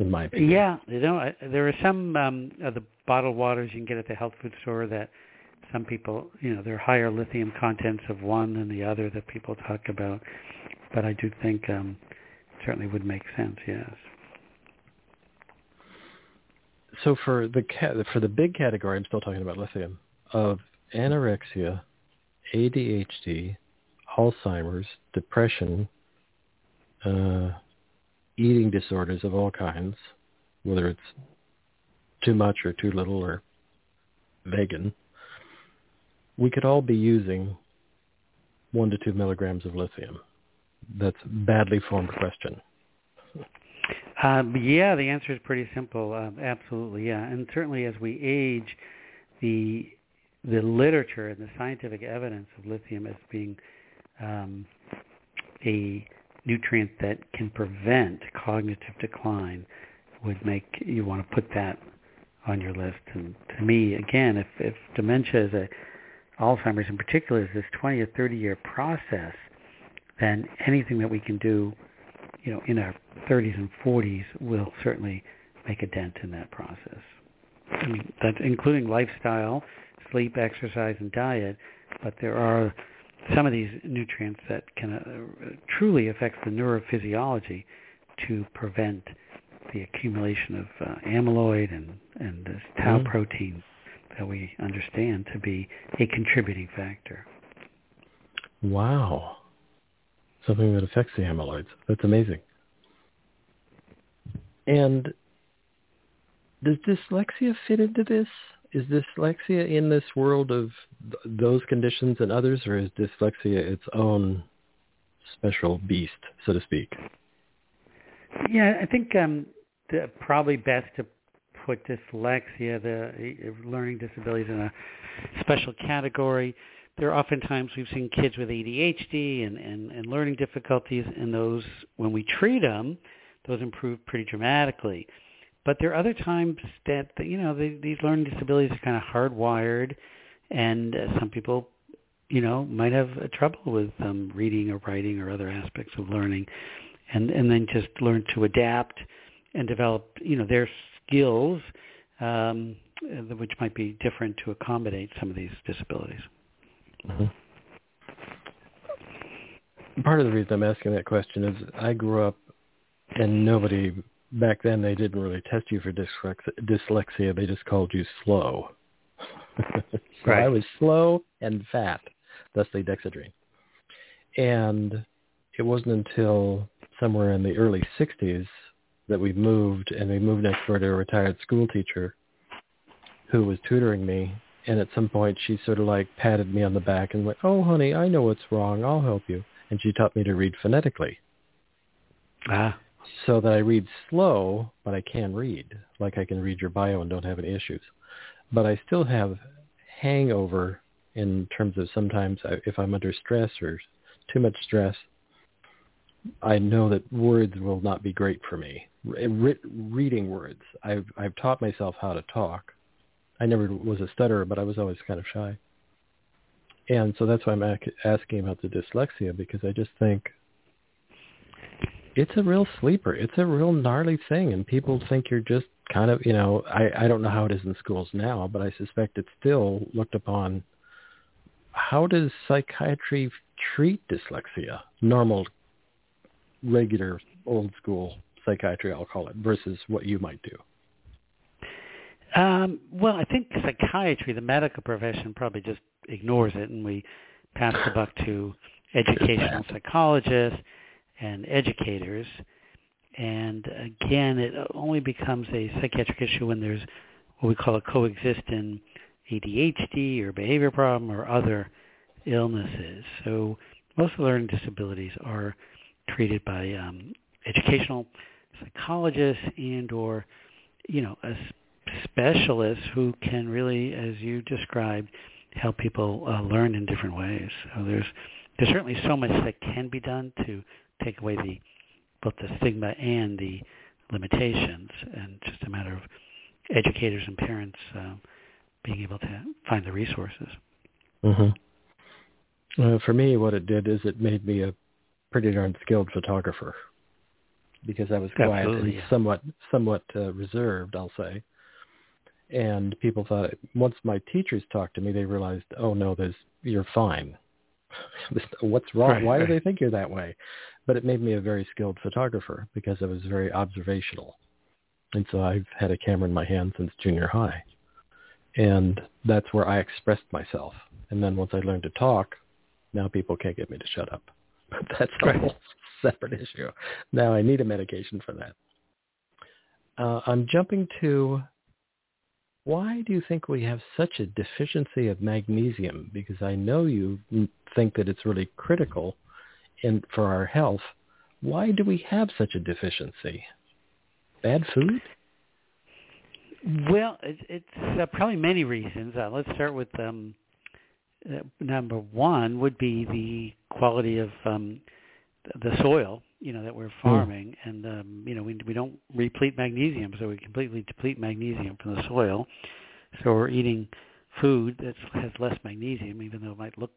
in my opinion. Yeah, you know, I- there are some um, of the bottled waters you can get at the health food store that some people, you know, there are higher lithium contents of one than the other that people talk about. But I do think um, certainly would make sense. Yes. So for the cat for the big category, I'm still talking about lithium of anorexia, ADHD, Alzheimer's, depression, uh, eating disorders of all kinds, whether it's too much or too little or vegan. We could all be using one to two milligrams of lithium. That's a badly formed question. Um, yeah, the answer is pretty simple. Um, absolutely, yeah, and certainly as we age, the the literature and the scientific evidence of lithium as being um, a nutrient that can prevent cognitive decline would make you want to put that on your list. And to me, again, if, if dementia is a Alzheimer's in particular is this 20 or 30 year process, then anything that we can do, you know, in our 30s and 40s will certainly make a dent in that process. I mean, that's including lifestyle, sleep, exercise, and diet, but there are some of these nutrients that can uh, truly affect the neurophysiology to prevent the accumulation of uh, amyloid and, and this tau Mhm. protein that we understand to be a contributing factor. Wow. Something that affects the amyloids. That's amazing. And does dyslexia fit into this? Is dyslexia in this world of th- those conditions and others, or is dyslexia its own special beast, so to speak? Yeah, I think um, the, probably best to put dyslexia, the learning disabilities, in a special category. There are oftentimes we've seen kids with ADHD and, and, and learning difficulties, and those, when we treat them, those improve pretty dramatically. But there are other times that, you know, the, these learning disabilities are kind of hardwired, and uh, some people, you know, might have uh, trouble with um, reading or writing or other aspects of learning, and and then just learn to adapt and develop, you know, their skills, um, which might be different to accommodate some of these disabilities. Mm-hmm. Part of the reason I'm asking that question is I grew up and nobody back then they didn't really test you for dyslexia. They just called you slow. so right. I was slow and fat, thusly dexedrine. And it wasn't until somewhere in the early 60s that we moved, and we moved next door to a retired school teacher who was tutoring me. And at some point, she sort of like patted me on the back and went, "Oh, honey, I know what's wrong. I'll help you." And she taught me to read phonetically. Ah. So that I read slow, but I can read. Like I can read your bio and don't have any issues. But I still have hangover in terms of sometimes I, if I'm under stress or too much stress, I know that words will not be great for me. Re- reading words. I've I've taught myself how to talk. I never was a stutterer, but I was always kind of shy. And so that's why I'm asking about the dyslexia because I just think it's a real sleeper. It's a real gnarly thing, and people think you're just kind of, you know, I I don't know how it is in schools now, but I suspect it's still looked upon. How does psychiatry treat dyslexia? Normal regular old school psychiatry, I'll call it, versus what you might do? Um, well, I think psychiatry, the medical profession, probably just ignores it, and we pass the buck to educational psychologists and educators. And again, it only becomes a psychiatric issue when there's what we call a coexisting ADHD or behavior problem or other illnesses. So most learning disabilities are treated by um, educational psychologists and or you know a specialist who can really, as you described, help people uh, learn in different ways. So there's there's certainly so much that can be done to take away the both the stigma and the limitations, and just a matter of educators and parents uh, being able to find the resources. Mm-hmm. Uh, for me, what it did is it made me a pretty darn skilled photographer because I was quiet Absolutely, and somewhat somewhat uh, reserved, I'll say. And people thought once my teachers talked to me, they realized, oh no, there's you're fine. What's wrong? Right, Why right. do they think you're that way? But it made me a very skilled photographer because I was very observational, and so I've had a camera in my hand since junior high, and that's where I expressed myself. And then once I learned to talk, now people can't get me to shut up. But that's a whole separate issue. Now I need a medication for that. Uh, I'm jumping to why do you think we have such a deficiency of magnesium? Because I know you think that it's really critical in, for our health. Why do we have such a deficiency? Bad food? Well, it, it's uh, probably many reasons. Uh, let's start with um, uh, number one would be the quality of um, the soil, you know, that we're farming, and um, you know, we we don't replete magnesium, so we completely deplete magnesium from the soil. So we're eating food that has less magnesium, even though it might look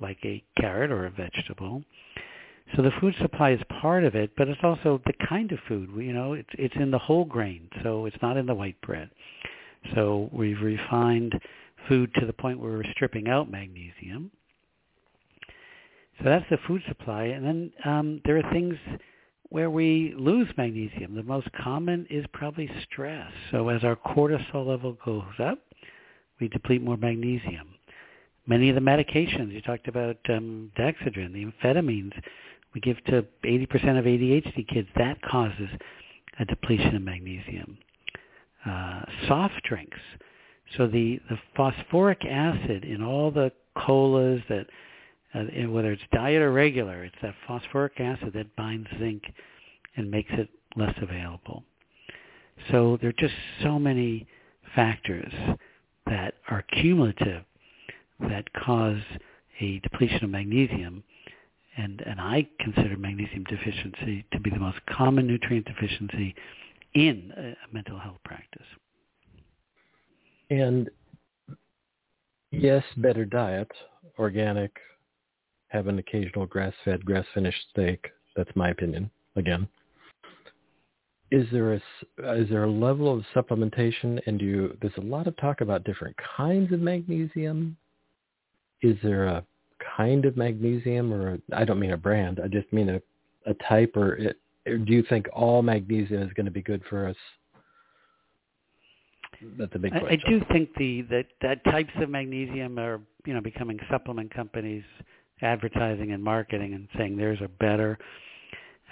like a carrot or a vegetable. So the food supply is part of it, but it's also the kind of food. We- You know, it's it's in the whole grain, so it's not in the white bread. So we've refined food to the point where we're stripping out magnesium. So that's the food supply, and then um, there are things where we lose magnesium. The most common is probably stress. So as our cortisol level goes up, we deplete more magnesium. Many of the medications you talked about, um, Dexedrine, the amphetamines, we give to 80% of ADHD kids. That causes a depletion of magnesium. Uh, soft drinks. So the, the phosphoric acid in all the colas that, uh, whether it's diet or regular, it's that phosphoric acid that binds zinc and makes it less available. So there are just so many factors that are cumulative that cause a depletion of magnesium. And, and I consider magnesium deficiency to be the most common nutrient deficiency in a mental health practice. And yes, better diet, organic, have an occasional grass-fed, grass-finished steak. That's my opinion. Again, is there a is there a level of supplementation? And do you, there's a lot of talk about different kinds of magnesium. Is there a kind of magnesium, or I don't mean a brand. I just mean a a type, or, it, or do you think all magnesium is going to be good for us? That's a big question. I, I do think the that, that types of magnesium are you know becoming supplement companies advertising and marketing and saying theirs are better.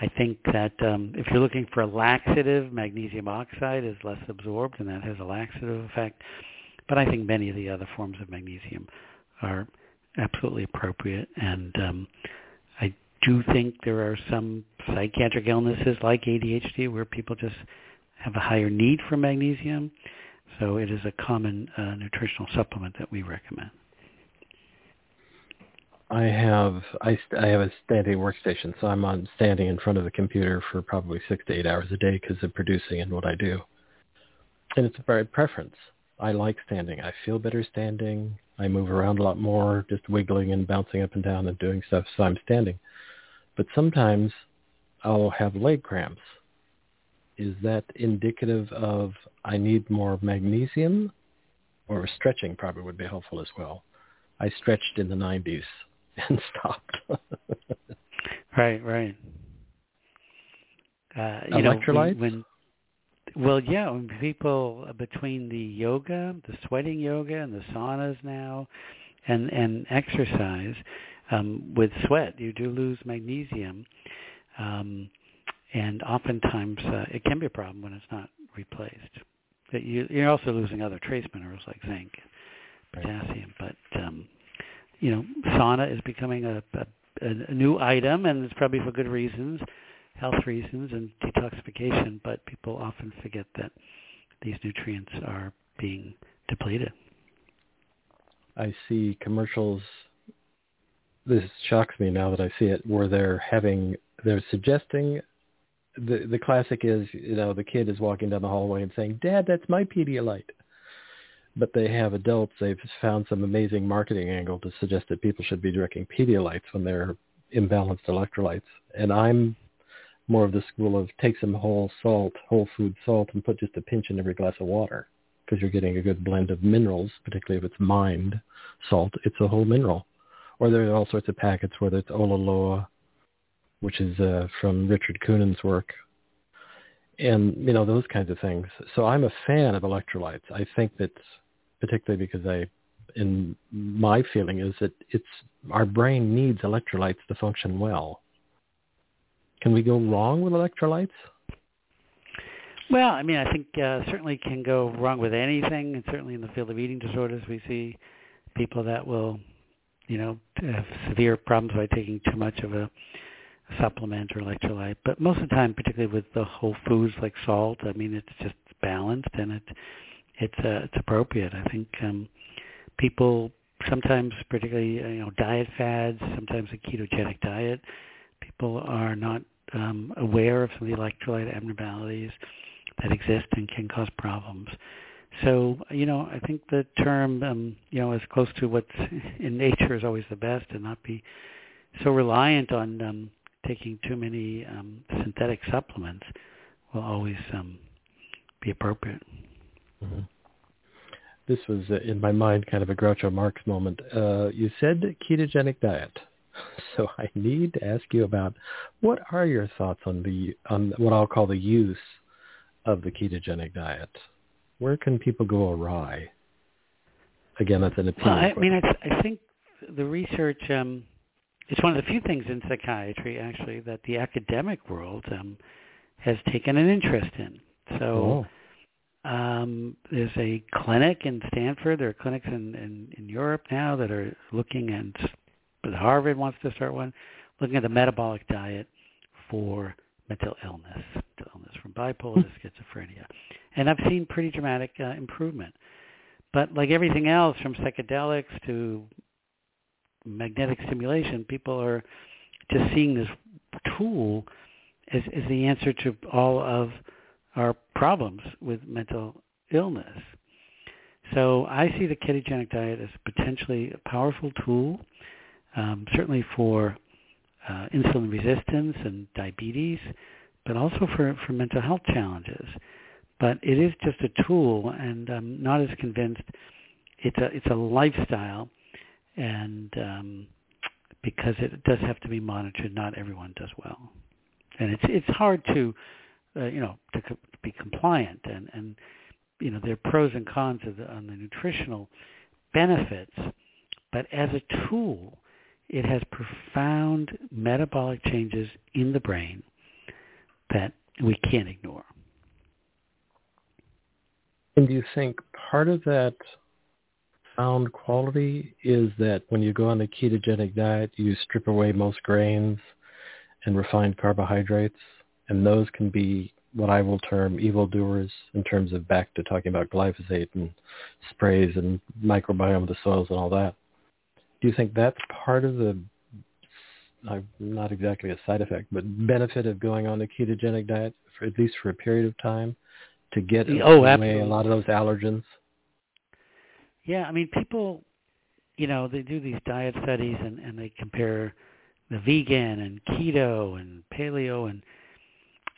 I think that um, if you're looking for a laxative, magnesium oxide is less absorbed, and that has a laxative effect. But I think many of the other forms of magnesium are absolutely appropriate. And um, I do think there are some psychiatric illnesses like ADHD where people just have a higher need for magnesium. So it is a common uh, nutritional supplement that we recommend. I have I, I have a standing workstation, so I'm on standing in front of the computer for probably six to eight hours a day because of producing and what I do. And it's a very preference. I like standing. I feel better standing. I move around a lot more, just wiggling and bouncing up and down and doing stuff, so I'm standing. But sometimes I'll have leg cramps. Is that indicative of I need more magnesium? Or stretching probably would be helpful as well. I stretched in the 90s and stopped. right, right. Uh, you Electrolytes? Know, when, when, well, yeah, when people uh, between the yoga, the sweating yoga, and the saunas now, and and exercise, um, with sweat, you do lose magnesium, um, and oftentimes uh, it can be a problem when it's not replaced. That you, you're also losing other trace minerals like zinc, potassium, but um, you know, sauna is becoming a, a, a new item, and it's probably for good reasons, health reasons and detoxification. But people often forget that these nutrients are being depleted. I see commercials. This shocks me now that I see it, where they're having they're suggesting the the classic is you know the kid is walking down the hallway and saying, "Dad, that's my Pedialyte." But they have adults. They've found some amazing marketing angle to suggest that people should be drinking Pedialytes when they're imbalanced electrolytes. And I'm more of the school of take some whole salt, whole food salt, and put just a pinch in every glass of water because you're getting a good blend of minerals, particularly if it's mined salt. It's a whole mineral. Or there are all sorts of packets, whether it's Ola Loa, which is uh, from Richard Kunin's work, and you know those kinds of things. So I'm a fan of electrolytes. I think that's particularly because I, in my feeling is that it's our brain needs electrolytes to function well. Can we go wrong with electrolytes? Well, I mean, I think uh, certainly can go wrong with anything, and certainly in the field of eating disorders, we see people that will, you know, have severe problems by taking too much of a supplement or electrolyte. But most of the time, particularly with the whole foods like salt, I mean, it's just balanced and it it's uh, it's appropriate. I think um, people sometimes, particularly uh, you know, diet fads, sometimes a ketogenic diet, people are not um, aware of some of the electrolyte abnormalities that exist and can cause problems. So, you know, I think the term, um, you know, as close to what's in nature is always the best and not be so reliant on um, taking too many um, synthetic supplements will always um, be appropriate. Mm-hmm. This was uh, in my mind kind of a Groucho Marx moment. Uh, you said ketogenic diet, so I need to ask you about what are your thoughts on the on what I'll call the use of the ketogenic diet. Where can people go awry? Again, that's an opinion. Well, I question. mean, I, I think the research. Um, it's one of the few things in psychiatry, actually, that the academic world um, has taken an interest in. So. Oh um, there's a clinic in Stanford. There are clinics in, in, in Europe now that are looking at, but Harvard wants to start one, looking at the metabolic diet for mental illness, mental illness from bipolar to schizophrenia. and I've seen pretty dramatic uh, improvement. But like everything else, from psychedelics to magnetic stimulation, people are just seeing this tool as, as the answer to all of our problems with mental illness. So I see the ketogenic diet as potentially a powerful tool, um, certainly for uh, insulin resistance and diabetes, but also for, for mental health challenges. But it is just a tool, and I'm not as convinced. It's a it's a lifestyle, and um, because it does have to be monitored, not everyone does well, and it's it's hard to, uh, you know, to, co- be compliant, and and you know there are pros and cons of the, on the nutritional benefits, but as a tool, it has profound metabolic changes in the brain that we can't ignore. And do you think part of that sound quality is that when you go on a ketogenic diet, you strip away most grains and refined carbohydrates, and those can be what I will term evildoers in terms of back to talking about glyphosate and sprays and microbiome of the soils and all that. Do you think that's part of the, not exactly a side effect, but benefit of going on a ketogenic diet, for, at least for a period of time, to get oh, away absolutely. a lot of those allergens? Yeah, I mean, people, you know, they do these diet studies and, and they compare the vegan and keto and paleo and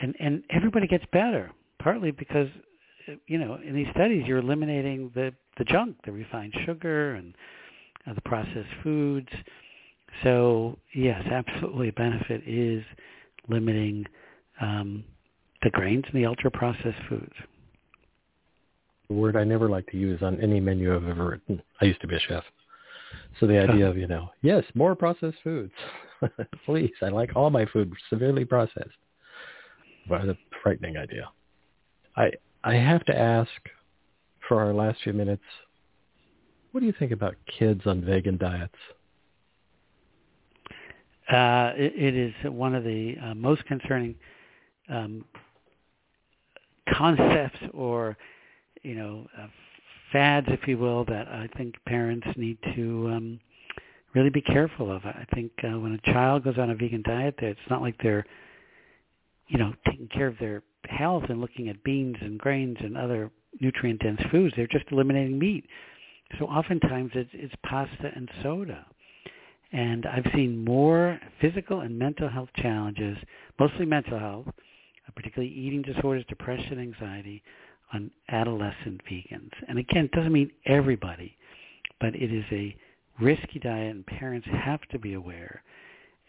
and and everybody gets better. Partly because, you know, in these studies you're eliminating the the junk, the refined sugar and uh, the processed foods. So yes, absolutely, a benefit is limiting um, the grains and the ultra processed foods. Word I never like to use on any menu I've ever written. I used to be a chef. So the idea of, you know, yes, more processed foods. Please, I like all my food severely processed. Well, a frightening idea. I I have to ask for our last few minutes, what do you think about kids on vegan diets? Uh, it, it is one of the uh, most concerning um, concepts or, you know, uh, fads, if you will, that I think parents need to um, really be careful of. I think uh, when a child goes on a vegan diet, it's not like they're, you know, taking care of their health and looking at beans and grains and other nutrient-dense foods. They're just eliminating meat. So oftentimes it's, it's pasta and soda. And I've seen more physical and mental health challenges, mostly mental health, particularly eating disorders, depression, anxiety, on adolescent vegans. And again, it doesn't mean everybody, but it is a risky diet and parents have to be aware.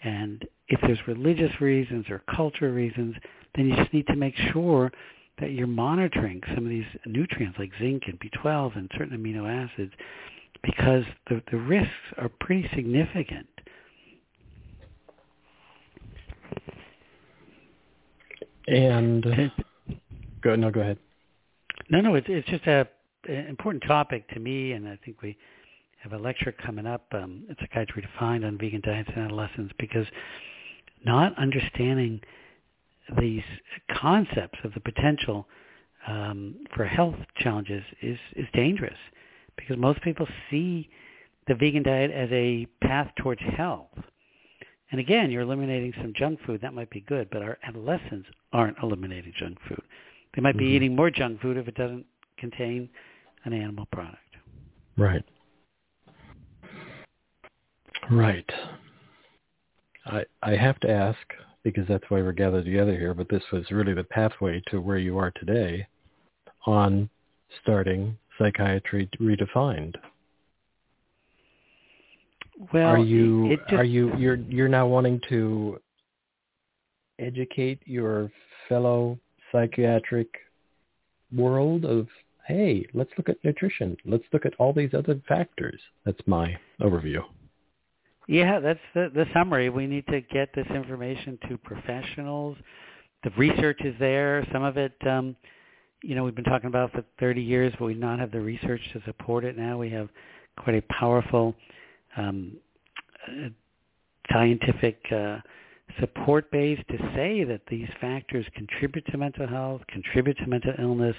And if there's religious reasons or cultural reasons, then you just need to make sure that you're monitoring some of these nutrients like zinc and B12 and certain amino acids because the, the risks are pretty significant. And go no, go ahead. No, no, it's it's just a an important topic to me, and I think we have a lecture coming up. Um, it's Psychiatry Defined on vegan diets in adolescents because not understanding these concepts of the potential um, for health challenges is is dangerous because most people see the vegan diet as a path towards health. And again, you're eliminating some junk food. That might be good, but our adolescents aren't eliminating junk food. They might be mm-hmm. eating more junk food if it doesn't contain an animal product. Right. Right. I I have to ask because that's why we're gathered together here, but this was really the pathway to where you are today on starting psychiatry redefined. Well, are you it, just, are you you're you're now wanting to educate your fellow psychiatric world of hey, let's look at nutrition. Let's look at all these other factors. That's my overview. Yeah, that's the, the summary. We need to get this information to professionals. The research is there. Some of it, um, you know, we've been talking about for 30 years, but we not have the research to support it now. We have quite a powerful um, uh, scientific uh, support base to say that these factors contribute to mental health, contribute to mental illness,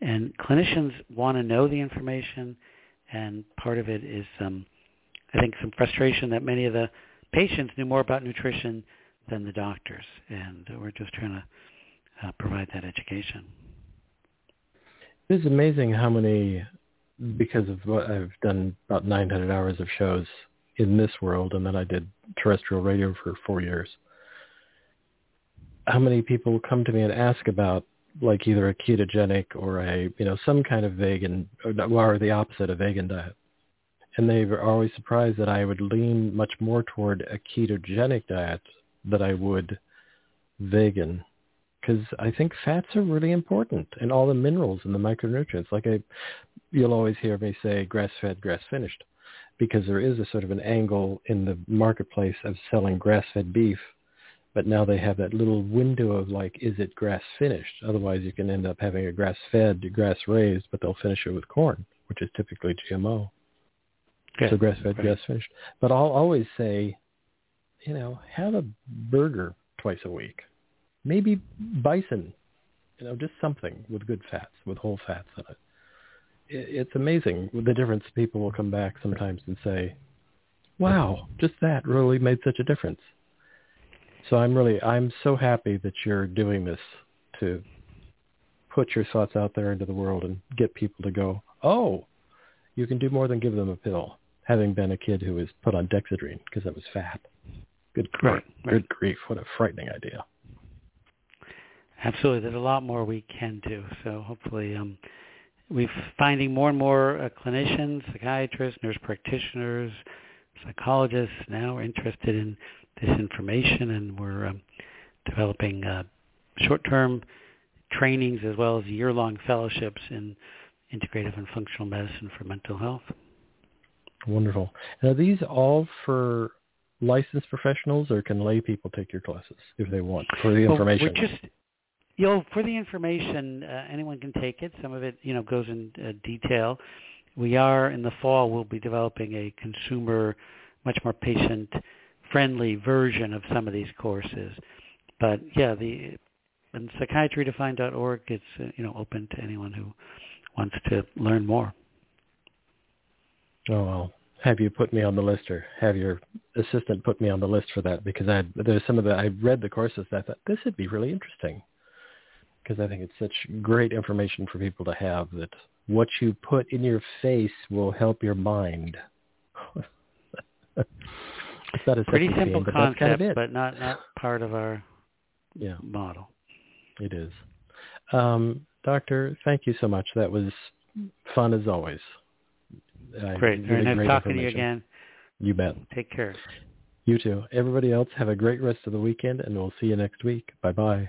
and clinicians want to know the information, and part of it is, um, I think, some frustration that many of the patients knew more about nutrition than the doctors, and we're just trying to uh, provide that education. It's amazing how many, because of what I've done about 900 hours of shows in this world, and then I did terrestrial radio for four years. How many people come to me and ask about like either a ketogenic or a you know some kind of vegan or the opposite of vegan diet, and they were always surprised that I would lean much more toward a ketogenic diet than I would vegan because I think fats are really important and all the minerals and the micronutrients. Like I, you'll always hear me say grass-fed, grass-finished, because there is a sort of an angle in the marketplace of selling grass-fed beef, but now they have that little window of like, is it grass-finished? Otherwise, you can end up having a grass-fed, grass-raised, but they'll finish it with corn, which is typically GMO. Okay. So grass-fed, right. grass-finished. But I'll always say, you know, have a burger twice a week maybe bison, you know, just something with good fats, with whole fats in it. It's amazing the difference. People will come back sometimes and say, "Wow, just that really made such a difference." So I'm really, I'm so happy that you're doing this to put your thoughts out there into the world and get people to go, "Oh, you can do more than give them a pill." Having been a kid who was put on Dexedrine because I was fat. Good grief! Right, right. Good grief! What a frightening idea. Absolutely, there's a lot more we can do. So hopefully, um, we're finding more and more uh, clinicians, psychiatrists, nurse practitioners, psychologists now are interested in this information, and we're um, developing uh, short-term trainings as well as year-long fellowships in integrative and functional medicine for mental health. Wonderful. And are these all for licensed professionals, or can lay people take your classes if they want for the information? Well, we're just you know, for the information, uh, anyone can take it. Some of it, you know, goes in uh, detail. We are in the fall. We'll be developing a consumer, much more patient-friendly version of some of these courses. But yeah, the and psychiatryredefined.org it's uh, you know open to anyone who wants to learn more. Oh well, have you put me on the list, or have your assistant put me on the list for that? Because I there's some of the I read the courses that I thought this would be really interesting because I think it's such great information for people to have that what you put in your face will help your mind. Pretty simple but concept, kind of but not not part of our yeah model. It is. Um, doctor, thank you so much. That was fun as always. Great. Very nice talking to you again. You bet. Take care. You too. Everybody else, have a great rest of the weekend, and we'll see you next week. Bye-bye.